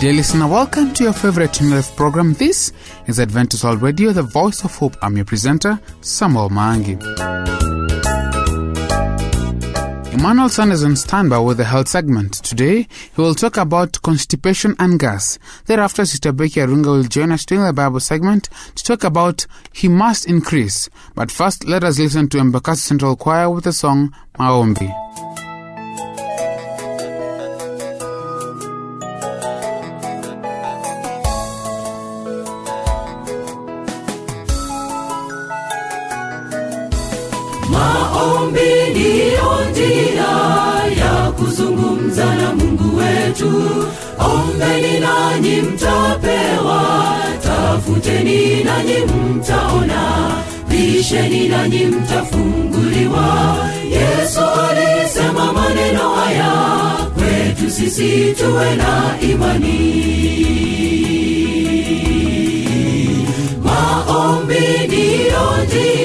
Dear listener, welcome to your favorite life program. This is Adventist World Radio, the voice of hope. I'm your presenter, Samuel Mangi. Emmanuel San is on standby with the health segment. Today, he will talk about constipation and gas. Thereafter, Sister Becky Arunga will join us during the Bible segment to talk about He Must Increase. But first, let us listen to Embakasi Central Choir with the song Maombi. Maombi ndiyo njia ya kuzungumza na Mungu wetu. Ombeni nanyi mtapewa, tafuteni nanyi mtaona, bisheni nanyi mtafunguliwa. Yesu alisema maneno haya kwetu sisi tuwe na imani. Maombi ndiyo njia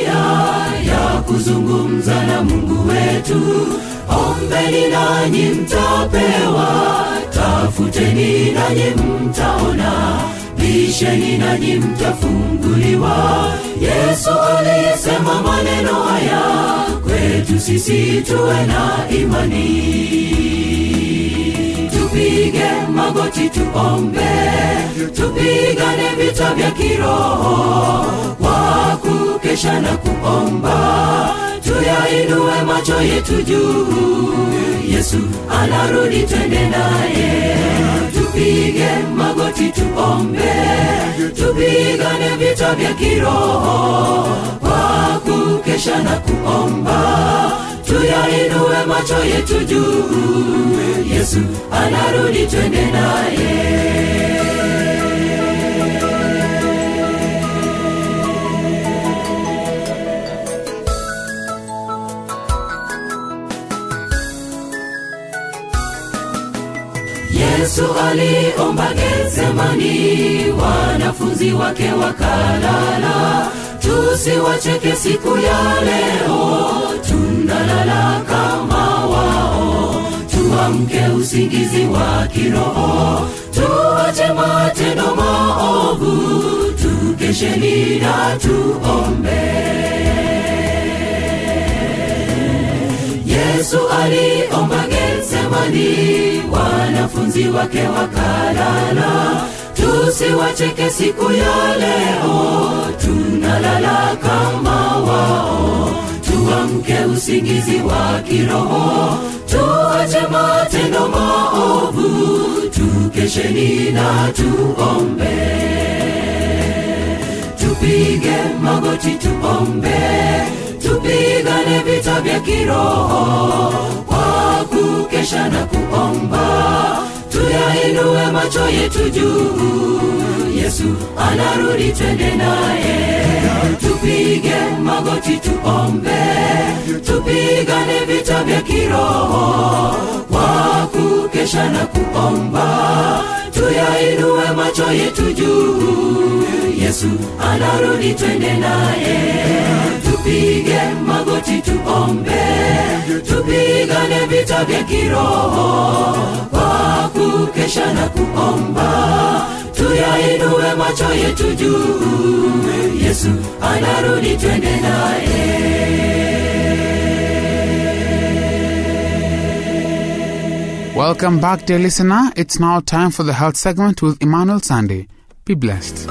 kuzungumza na Mungu wetu. Ombeni nanyi mtapewa, tafuteni nanyi mtaona, bisheni nanyi mtafunguliwa. Yesu aliyesema maneno haya kwetu sisi tuwe na imani tupige magoti tuombe tupigane vita vya kiroho kwa kukesha na kuomba. Tuyainue macho yetu juu yesu anarudi twende naye. Tupige magoti tuombe tupigane vita vya kiroho kwa kukesha na kuomba tuyainue macho yetu juu. Yesu anarudi twende naye. Yesu aliomba getsemani wanafunzi wake wakalala. Tusiwacheke siku ya leo tunalala kama wao. Tuamke usingizi wa kiroho. Tuache matendo maovu. Tukesheni na tuombe. Yesu aliomba getsemani. Wanafunzi wake wakalala. Tusiwacheke siku ya leo. Tunalala kama wao tuamke usingizi wa kiroho tuache matendo maovu tukesheni na tuombe. Tupige magoti tuombe tupigane vita vya kiroho kwa kukesha na kuomba tuyainue macho yetu juu. Yesu anarudi twende naye. Tupige magoti tuombe. Tupigane vita vya kiroho. Kwa kukesha na kuomba. Tuyainue macho yetu juu. Yesu anarudi twende naye. Tupige magoti tuombe. Tupigane vita vya kiroho. Kwa na kuomba macho yetu juu yesu anarudi twende naye Welcome back, dear listener. It's now time for the health segment with Emmanuel Sunday. Be blessed.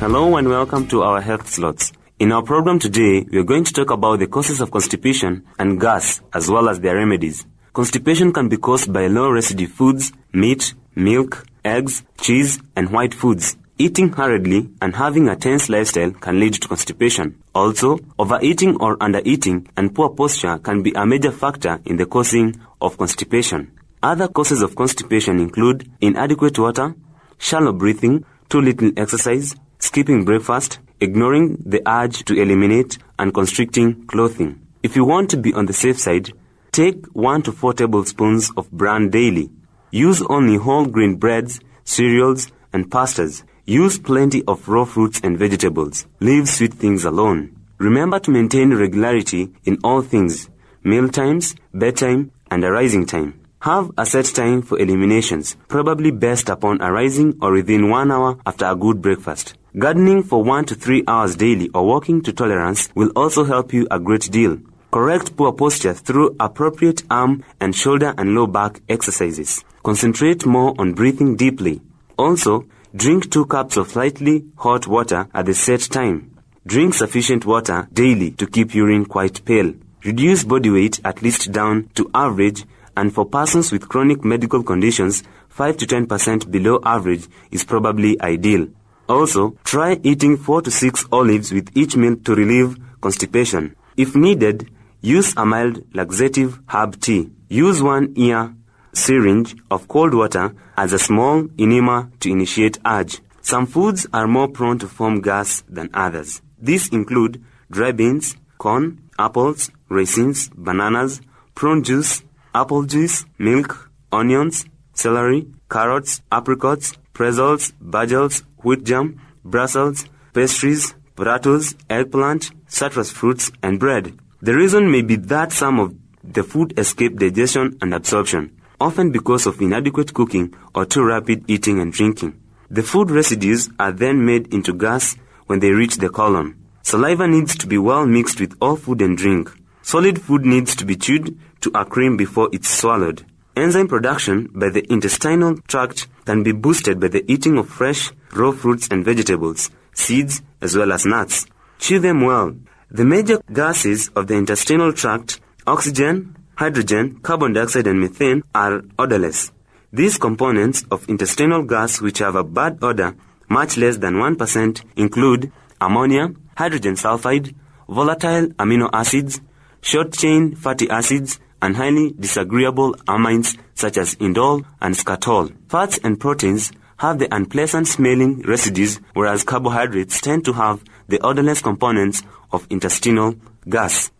Hello and welcome to our health slots. In our program today, we are going to talk about the causes of constipation and gas, as well as their remedies. Constipation can be caused by low residue foods, meat, milk, eggs, cheese, and white foods. Eating hurriedly and having a tense lifestyle can lead to constipation. Also, overeating or undereating and poor posture can be a major factor in the causing of constipation. Other causes of constipation include inadequate water, shallow breathing, too little exercise, skipping breakfast, ignoring the urge to eliminate, and constricting clothing. If you want to be on the safe side, take 1 to 4 tablespoons of bran daily. Use only whole grain breads, cereals, and pastas. Use plenty of raw fruits and vegetables. Leave sweet things alone. Remember to maintain regularity in all things meal times, bedtime, and arising time. Have a set time for eliminations, probably best upon arising or within one hour after a good breakfast. Gardening for one to three hours daily or walking to tolerance will also help you a great deal. Correct poor posture through appropriate arm and shoulder and low back exercises. Concentrate more on breathing deeply. Also, drink two cups of slightly hot water at the set time. Drink sufficient water daily to keep urine quite pale. Reduce body weight at least down to average and for persons with chronic medical conditions, 5 to 10% below average is probably ideal. Also, try eating 4 to 6 olives with each meal to relieve constipation. If needed, use a mild laxative herb tea. Use one ear syringe of cold water as a small enema to initiate urge. Some foods are more prone to form gas than others. These include dry beans, corn, apples, raisins, bananas, prune juice, apple juice, milk, onions, celery, carrots, apricots, pretzels, bagels, wheat germ, Brussels, pastries, potatoes, eggplant, citrus fruits, and bread. The reason may be that some of the food escape digestion and absorption, often because of inadequate cooking or too rapid eating and drinking. The food residues are then made into gas when they reach the colon. Saliva needs to be well mixed with all food and drink. Solid food needs to be chewed to a cream before it's swallowed. Enzyme production by the intestinal tract can be boosted by the eating of fresh, raw fruits and vegetables, seeds, as well as nuts. Chew them well. The major gases of the intestinal tract, oxygen, hydrogen, carbon dioxide, and methane, are odorless. These components of intestinal gas which have a bad odor, much less than 1%, include ammonia, hydrogen sulfide, volatile amino acids, short chain fatty acids, and highly disagreeable amines such as indole and skatole. Fats and proteins have the unpleasant smelling residues, whereas carbohydrates tend to have the odorless components of intestinal gas.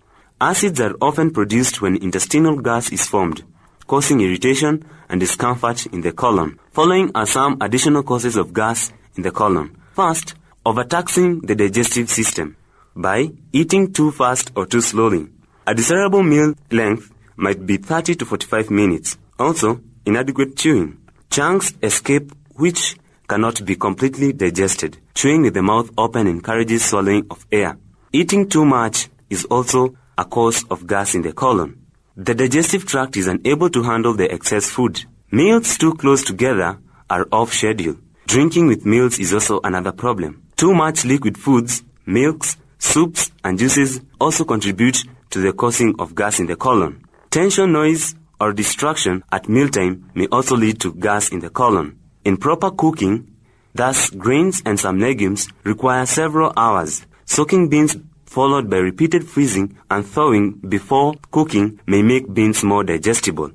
Acids are often produced when intestinal gas is formed, causing irritation and discomfort in the colon. Following are some additional causes of gas in the colon. First, overtaxing the digestive system by eating too fast or too slowly. A desirable meal length might be 30 to 45 minutes. Also, inadequate chewing. Chunks escape which cannot be completely digested. Chewing with the mouth open encourages swallowing of air. Eating too much is also a cause of gas in the colon. The digestive tract is unable to handle the excess food. Meals too close together are off schedule. Drinking with meals is also another problem. Too much liquid foods, milks, soups, and juices also contribute to the causing of gas in the colon. Tension, noise, or distraction at mealtime may also lead to gas in the colon. Improper cooking, thus grains and some legumes, require several hours. Soaking beans followed by repeated freezing and thawing before cooking may make beans more digestible.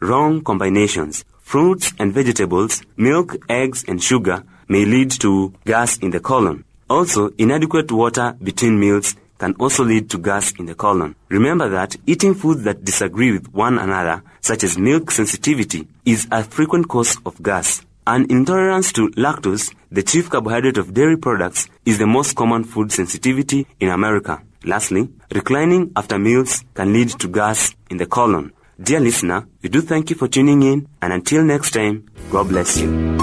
Wrong combinations. Fruits and vegetables, milk, eggs, and sugar may lead to gas in the colon. Also, inadequate water between meals can also lead to gas in the colon. Remember that eating foods that disagree with one another, such as milk sensitivity, is a frequent cause of gas. An intolerance to lactose, the chief carbohydrate of dairy products, is the most common food sensitivity in America. Lastly, reclining after meals can lead to gas in the colon. Dear listener, we do thank you for tuning in, and until next time, God bless you.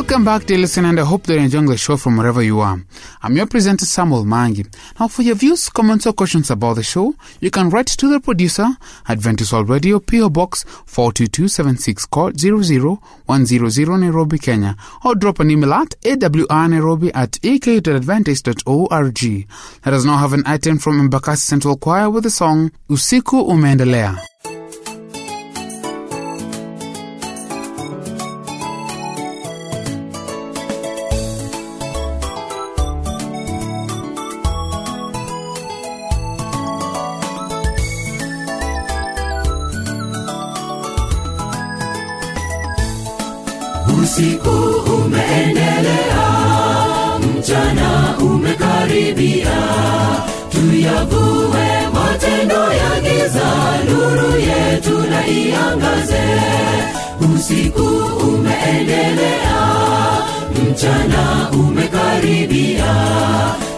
Welcome back, dear listener, and I hope that you're enjoying the show from wherever you are. I'm your presenter, Samuel Mangi. Now, for your views, comments, or questions about the show, you can write to the producer, Adventist World Radio, PO Box 42276, code 00100 Nairobi, Kenya, or drop an email at awrnairobi at ek.adventist.org. Let us now have an item from Embakasi Central Choir with the song Usiku Umeendelea. Matendo ya giza nuru yetu na iangaze. Usiku umeendelea mchana umekaribia.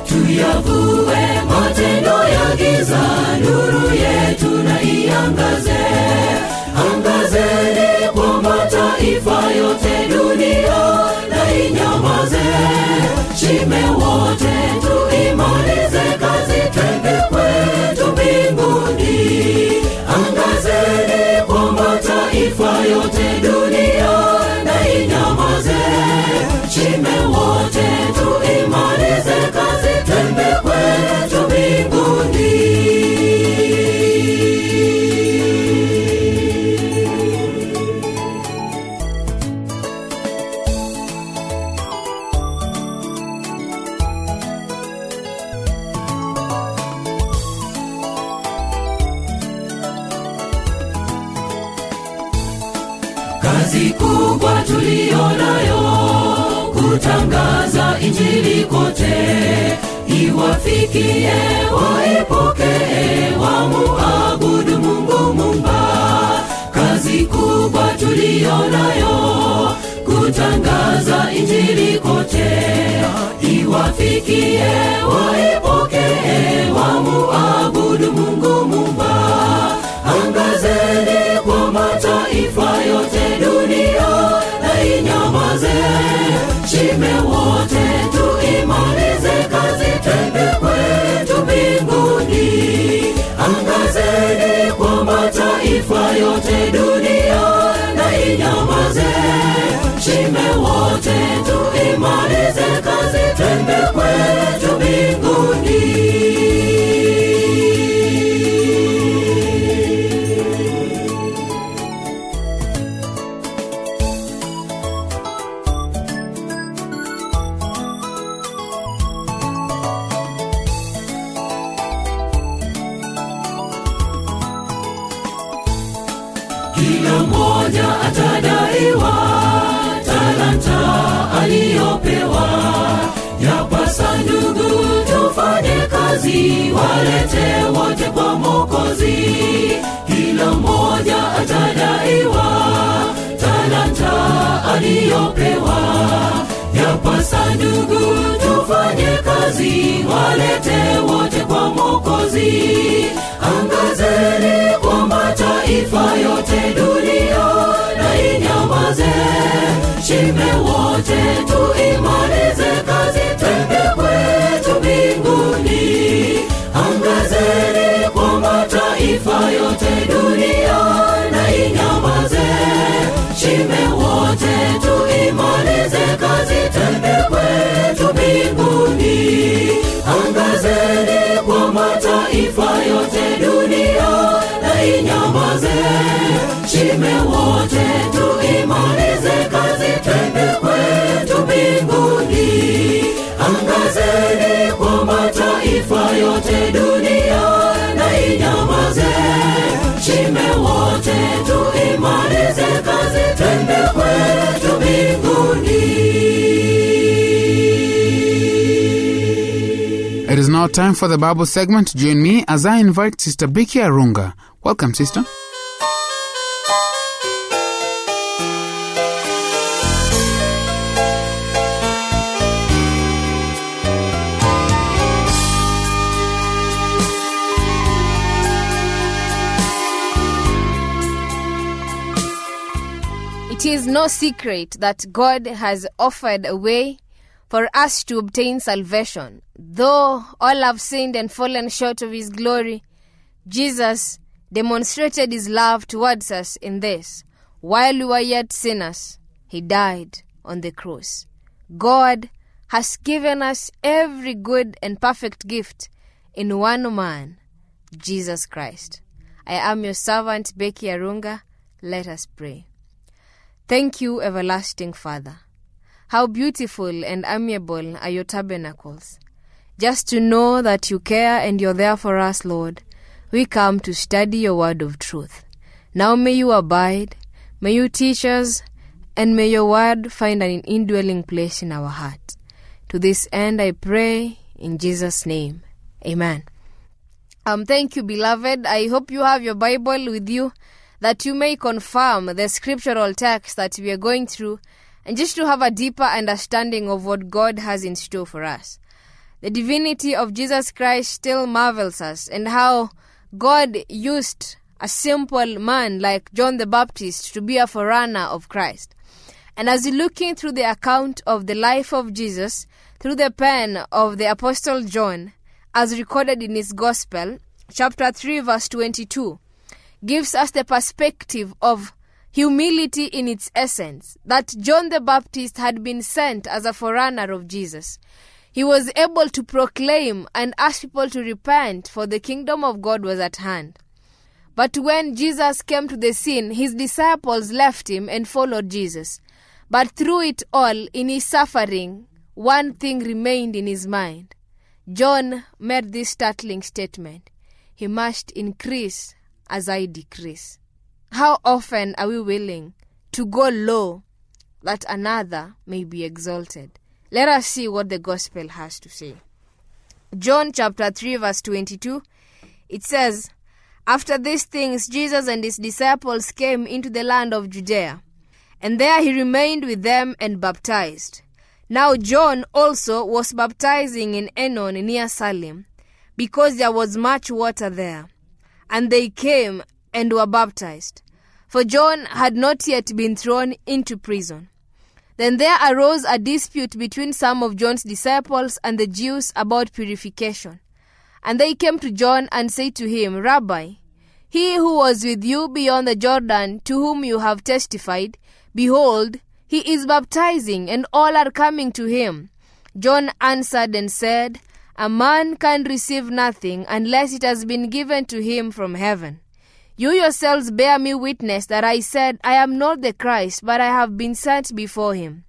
Tuyavue matendo ya giza nuru yetu na iangaze. Angazeni kwa mataifa yote dunia na inyamaze. Shime wote tuimalize kazi kubwa tuliyonayo kutangaza injili kote iwafikie waipokee wamuabudu mungu mumba kazi kubwa tuliyonayo kutangaza injili kote iwafikie waipokee wamuabudu mungu mumba angazeni mataifa yote dunia na inyamaze shime wote tuimalize kazi twende kwetu mbinguni. Angazeni kwa mataifa yote dunia na shime wote tuimalize shime wote tuimalize yote dunia na inyamaze wote tuimalize kazi kwetu mbinguni It is now time for the Bible segment. Join me as I invite Sister Becky Arunga. Welcome, Sister. Is no secret that God has offered a way for us to obtain salvation. Though all have sinned and fallen short of his glory, Jesus demonstrated his love towards us in this. While we were yet sinners, he died on the cross. God has given us every good and perfect gift in one man, Jesus Christ. I am your servant, Becky Arunga. Let us pray. Thank you, everlasting Father. How beautiful and amiable are your tabernacles. Just to know that you care and you're there for us, Lord, we come to study your word of truth. Now may you abide, may you teach us, and may your word find an indwelling place in our heart. To this end, I pray in Jesus' name. Amen. Um, thank you, beloved. I hope you have your Bible with you that you may confirm the scriptural text that we are going through and just to have a deeper understanding of what God has in store for us. The divinity of Jesus Christ still marvels us and how God used a simple man like John the Baptist to be a forerunner of Christ. And as you're looking through the account of the life of Jesus through the pen of the Apostle John, as recorded in his Gospel, chapter 3, verse 22, gives us the perspective of humility in its essence that John the Baptist had been sent as a forerunner of Jesus. He was able to proclaim and ask people to repent, for the kingdom of God was at hand. But when Jesus came to the scene, his disciples left him and followed Jesus. But through it all, in his suffering, one thing remained in his mind. John made this startling statement He must increase as I decrease. How often are we willing to go low that another may be exalted? Let us see what the gospel has to say. John chapter 3, verse 22, it says, After these things, Jesus and his disciples came into the land of Judea, and there he remained with them and baptized. Now John also was baptizing in Aenon near Salim, because there was much water there. And they came and were baptized. For John had not yet been thrown into prison. Then there arose a dispute between some of John's disciples and the Jews about purification. And they came to John and said to him, Rabbi, he who was with you beyond the Jordan, to whom you have testified, behold, he is baptizing, and all are coming to him. John answered and said, A man can receive nothing unless it has been given to him from heaven. You yourselves bear me witness that I said, I am not the Christ, but I have been sent before him.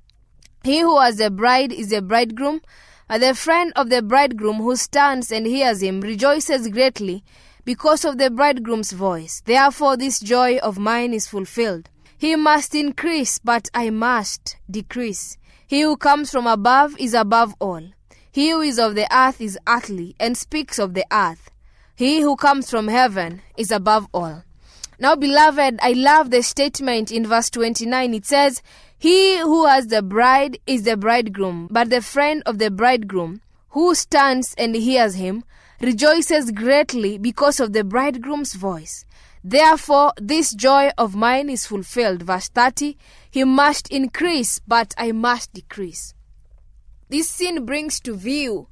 He who has a bride is a bridegroom, but the friend of the bridegroom who stands and hears him rejoices greatly because of the bridegroom's voice. Therefore, this joy of mine is fulfilled. He must increase, but I must decrease. He who comes from above is above all. He who is of the earth is earthly and speaks of the earth. He who comes from heaven is above all. Now, beloved, I love the statement in verse 29. It says, He who has the bride is the bridegroom, but the friend of the bridegroom, who stands and hears him, rejoices greatly because of the bridegroom's voice. Therefore, this joy of mine is fulfilled. Verse 30 He must increase, but I must decrease. This scene brings to view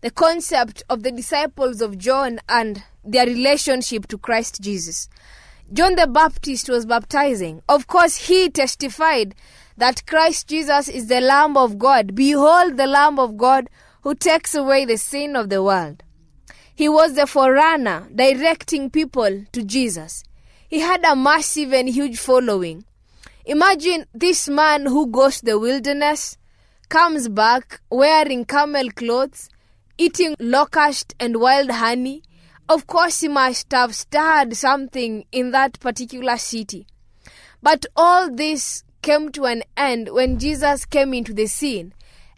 the concept of the disciples of John and their relationship to Christ Jesus. John the Baptist was baptizing. Of course, he testified that Christ Jesus is the Lamb of God. Behold, the Lamb of God who takes away the sin of the world. He was the forerunner directing people to Jesus. He had a massive and huge following. Imagine this man who goes to the wilderness, comes back wearing camel clothes, eating locust and wild honey. Of course, he must have stirred something in that particular city. But all this came to an end when Jesus came into the scene.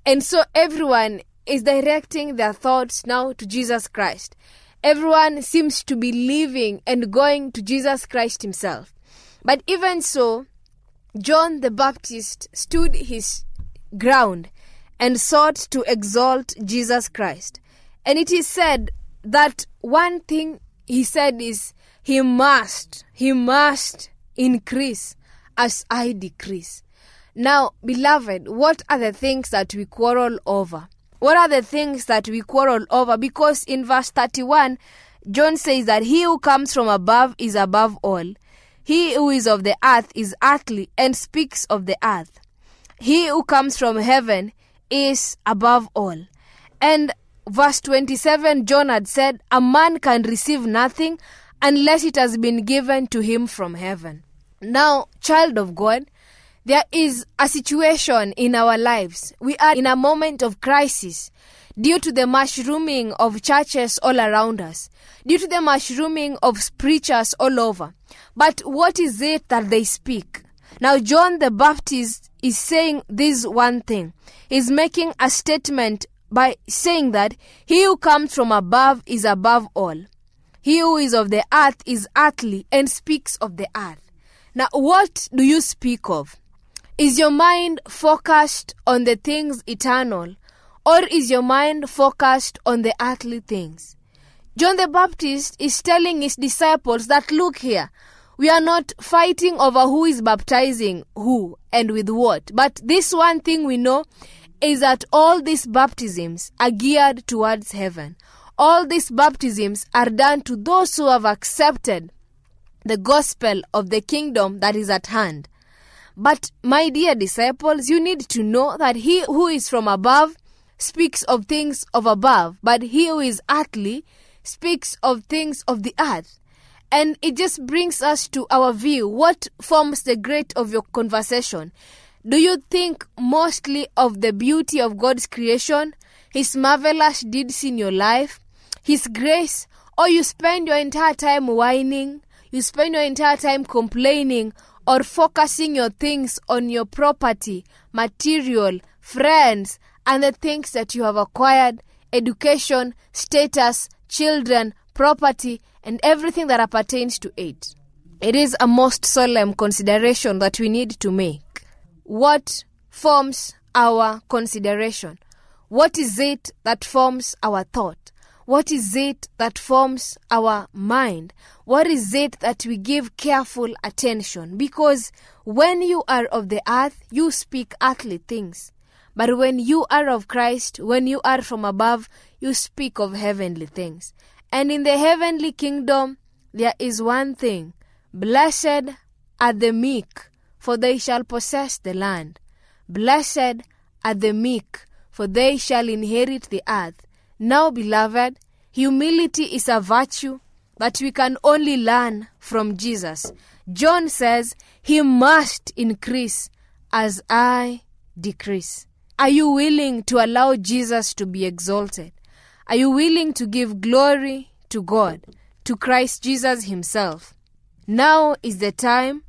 And so everyone is directing their thoughts now to Jesus Christ. Everyone seems to be leaving and going to Jesus Christ himself. But even so, John the Baptist stood his ground and sought to exalt Jesus Christ. And it is said that one thing he said is, He must, He must increase as I decrease. Now, beloved, what are the things that we quarrel over? What are the things that we quarrel over? Because in verse 31, John says that he who comes from above is above all. He who is of the earth is earthly and speaks of the earth. He who comes from heaven is above all. And verse 27, John had said, A man can receive nothing unless it has been given to him from heaven. Now, child of God, there is a situation in our lives. We are in a moment of crisis due to the mushrooming of churches all around us, due to the mushrooming of preachers all over. But what is it that they speak? Now, John the Baptist is saying this one thing. He's making a statement by saying that he who comes from above is above all. He who is of the earth is earthly and speaks of the earth. Now, what do you speak of? Is your mind focused on the things eternal, or is your mind focused on the earthly things? John the Baptist is telling his disciples that look here, we are not fighting over who is baptizing who and with what, but this one thing we know is that all these baptisms are geared towards heaven. All these baptisms are done to those who have accepted the gospel of the kingdom that is at hand. But, my dear disciples, you need to know that he who is from above speaks of things of above, but he who is earthly speaks of things of the earth. And it just brings us to our view. What forms the great of your conversation? Do you think mostly of the beauty of God's creation, His marvelous deeds in your life, His grace, or you spend your entire time whining, you spend your entire time complaining, or focusing your things on your property, material, friends, and the things that you have acquired, education, status, children, property, and everything that appertains to it. It is a most solemn consideration that we need to make. What forms our consideration? What is it that forms our thought? What is it that forms our mind? What is it that we give careful attention? Because when you are of the earth, you speak earthly things. But when you are of Christ, when you are from above, you speak of heavenly things. And in the heavenly kingdom, there is one thing Blessed are the meek, for they shall possess the land. Blessed are the meek, for they shall inherit the earth. Now, beloved, humility is a virtue that we can only learn from Jesus. John says, He must increase as I decrease. Are you willing to allow Jesus to be exalted? Are you willing to give glory to God, to Christ Jesus Himself? Now is the time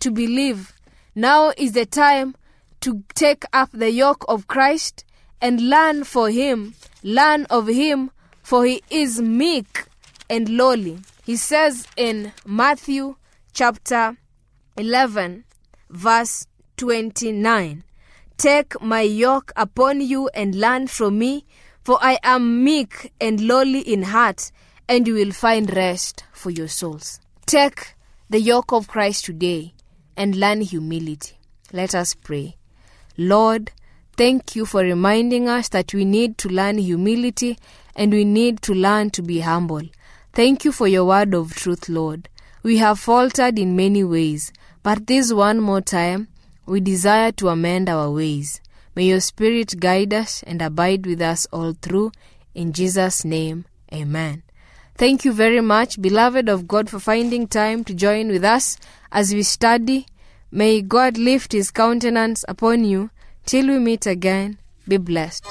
to believe. Now is the time to take up the yoke of Christ and learn for Him, learn of Him, for He is meek and lowly. He says in Matthew chapter 11, verse 29 Take my yoke upon you and learn from me, for I am meek and lowly in heart, and you will find rest for your souls. Take the yoke of Christ today and learn humility. Let us pray. Lord, thank you for reminding us that we need to learn humility and we need to learn to be humble. Thank you for your word of truth, Lord. We have faltered in many ways, but this one more time, we desire to amend our ways. May your Spirit guide us and abide with us all through. In Jesus' name, amen. Thank you very much, beloved of God, for finding time to join with us as we study. May God lift his countenance upon you till we meet again. Be blessed.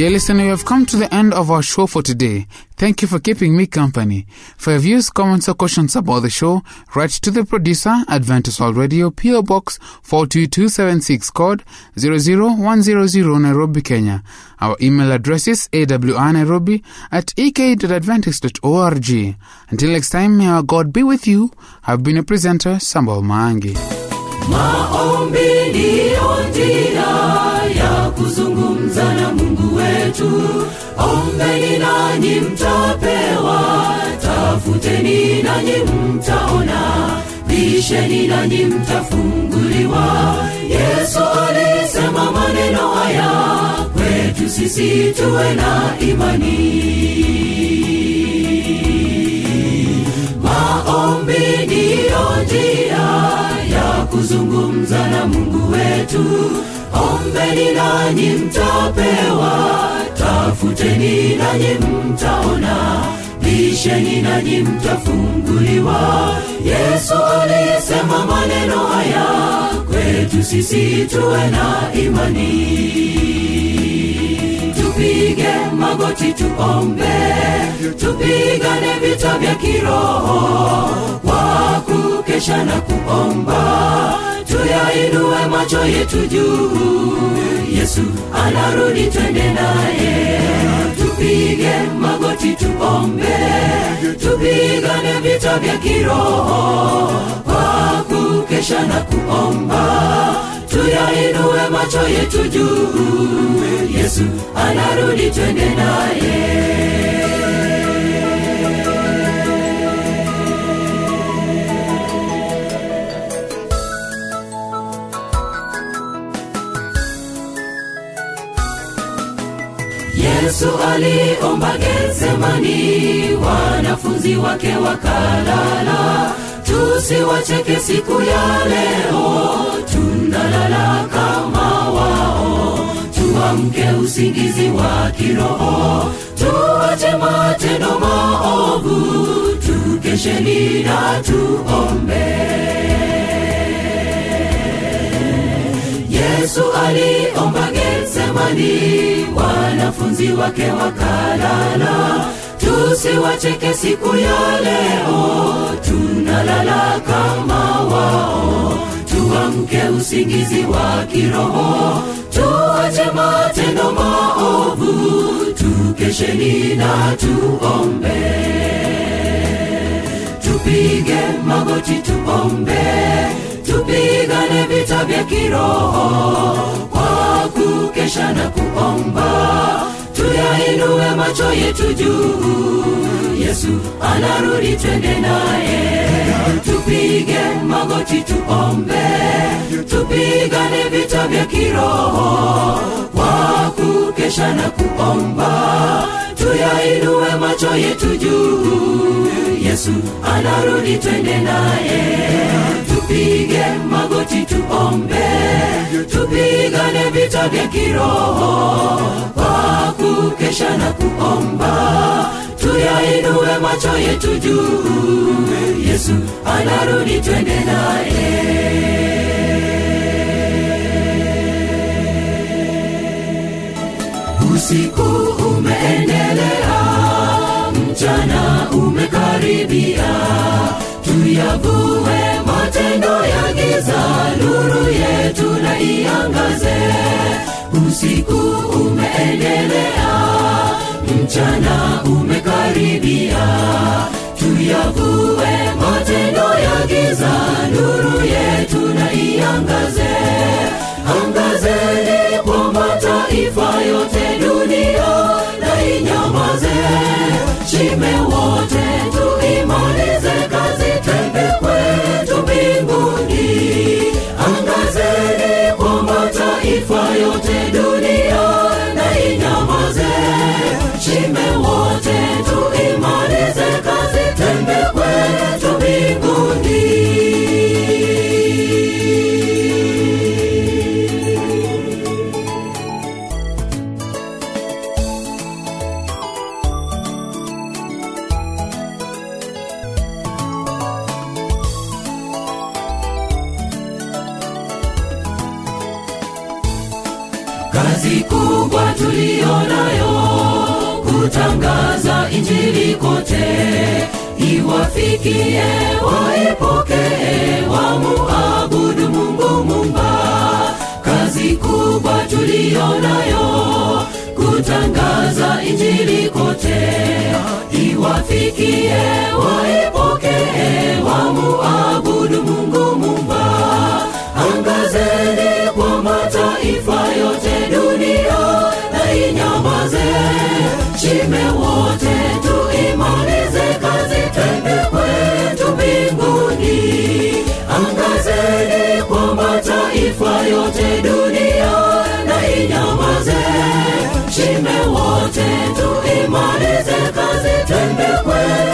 Dear listener, you have come to the end of our show for today. Thank you for keeping me company. For your views, comments, or questions about the show, write to the producer, Adventist World Radio, PO Box 42276, code 00100 Nairobi, Kenya. Our email address is awrnairobi at ek.adventist.org. Until next time, may our God be with you. I've been a presenter, Samuel Maangi. Maombi ndiyo njia ya kuzungumza na mungu wetu. Ombeni nanyi mtapewa tafuteni nanyi mtaona bisheni nanyi mtafunguliwa. Yesu alisema maneno haya kwetu sisi tuwe na imani. Maombi ndiyo njia kuzungumza na mungu wetu. Ombeni nanyi mtapewa tafuteni nanyi mtaona bisheni nanyi mtafunguliwa. Yesu aliyesema maneno haya kwetu sisi tuwe na imani. Tupige magoti tuombe. Tupigane vita vya kiroho kwa kukesha na kuomba tuyainue macho yetu juu. Yesu anarudi twende naye. Tupige magoti tuombe. Tupigane vita vya kiroho. Kwa kukesha na kuomba. Tuyainue macho yetu juu. Yesu anarudi twende naye yesu aliomba getsemani wanafunzi wake wakalala. Tusiwacheke siku ya leo tunalala kama wao. Tuamke usingizi wa kiroho tuache matendo maovu tukesheni na tuombe getsemani wanafunzi wake wakalala. Tusiwacheke siku ya leo tunalala kama wao. Tuamke usingizi wa kiroho tuache matendo maovu tukesheni na tuombe. Tupige magoti tuombe tupigane vita vya kiroho kwa kukesha na kuomba. Tuyainue macho yetu juu. Yesu anarudi twende naye. Tupige magoti tuombe. Tupigane vita vya kiroho kwa kukesha na kuomba. Tuyainue macho yetu juu. Yesu anarudi twende naye tupige magoti tuombe. Tupigane vita vya kiroho. Kwa kukesha na kuomba tuyainue macho yetu juu. Yesu anarudi twende naye. Usiku umeendelea mchana umekaribia tuyavue matendo ya giza nuru yetu na iangaze. Usiku umeendelea mchana umekaribia. Tuyavue matendo ya giza nuru yetu na iangaze iwafikie waipokee wamuabudu mungu mumba kazi kubwa tuliyonayo kutangaza injili kote. Iwafikie waipokee wamuabudu mungu mumba angazeni kwa mataifa yote dunia na inyamaze. Shime wote kazi, twende kwetu mbinguni, angazeni kwa mataifa yote dunia na inyamaze. Shime wote, tuimalize kazi, twende kwetu